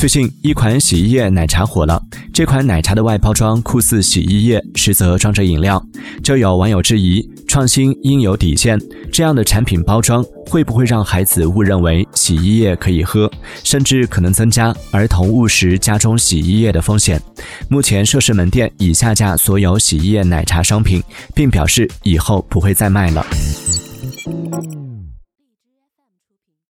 最近一款洗衣液奶茶火了这款奶茶的外包装酷似洗衣液实则装着饮料就有网友质疑创新应有底线这样的产品包装会不会让孩子误认为洗衣液可以喝甚至可能增加儿童误食家中洗衣液的风险。目前涉事门店已下架所有洗衣液奶茶商品并表示以后不会再卖了。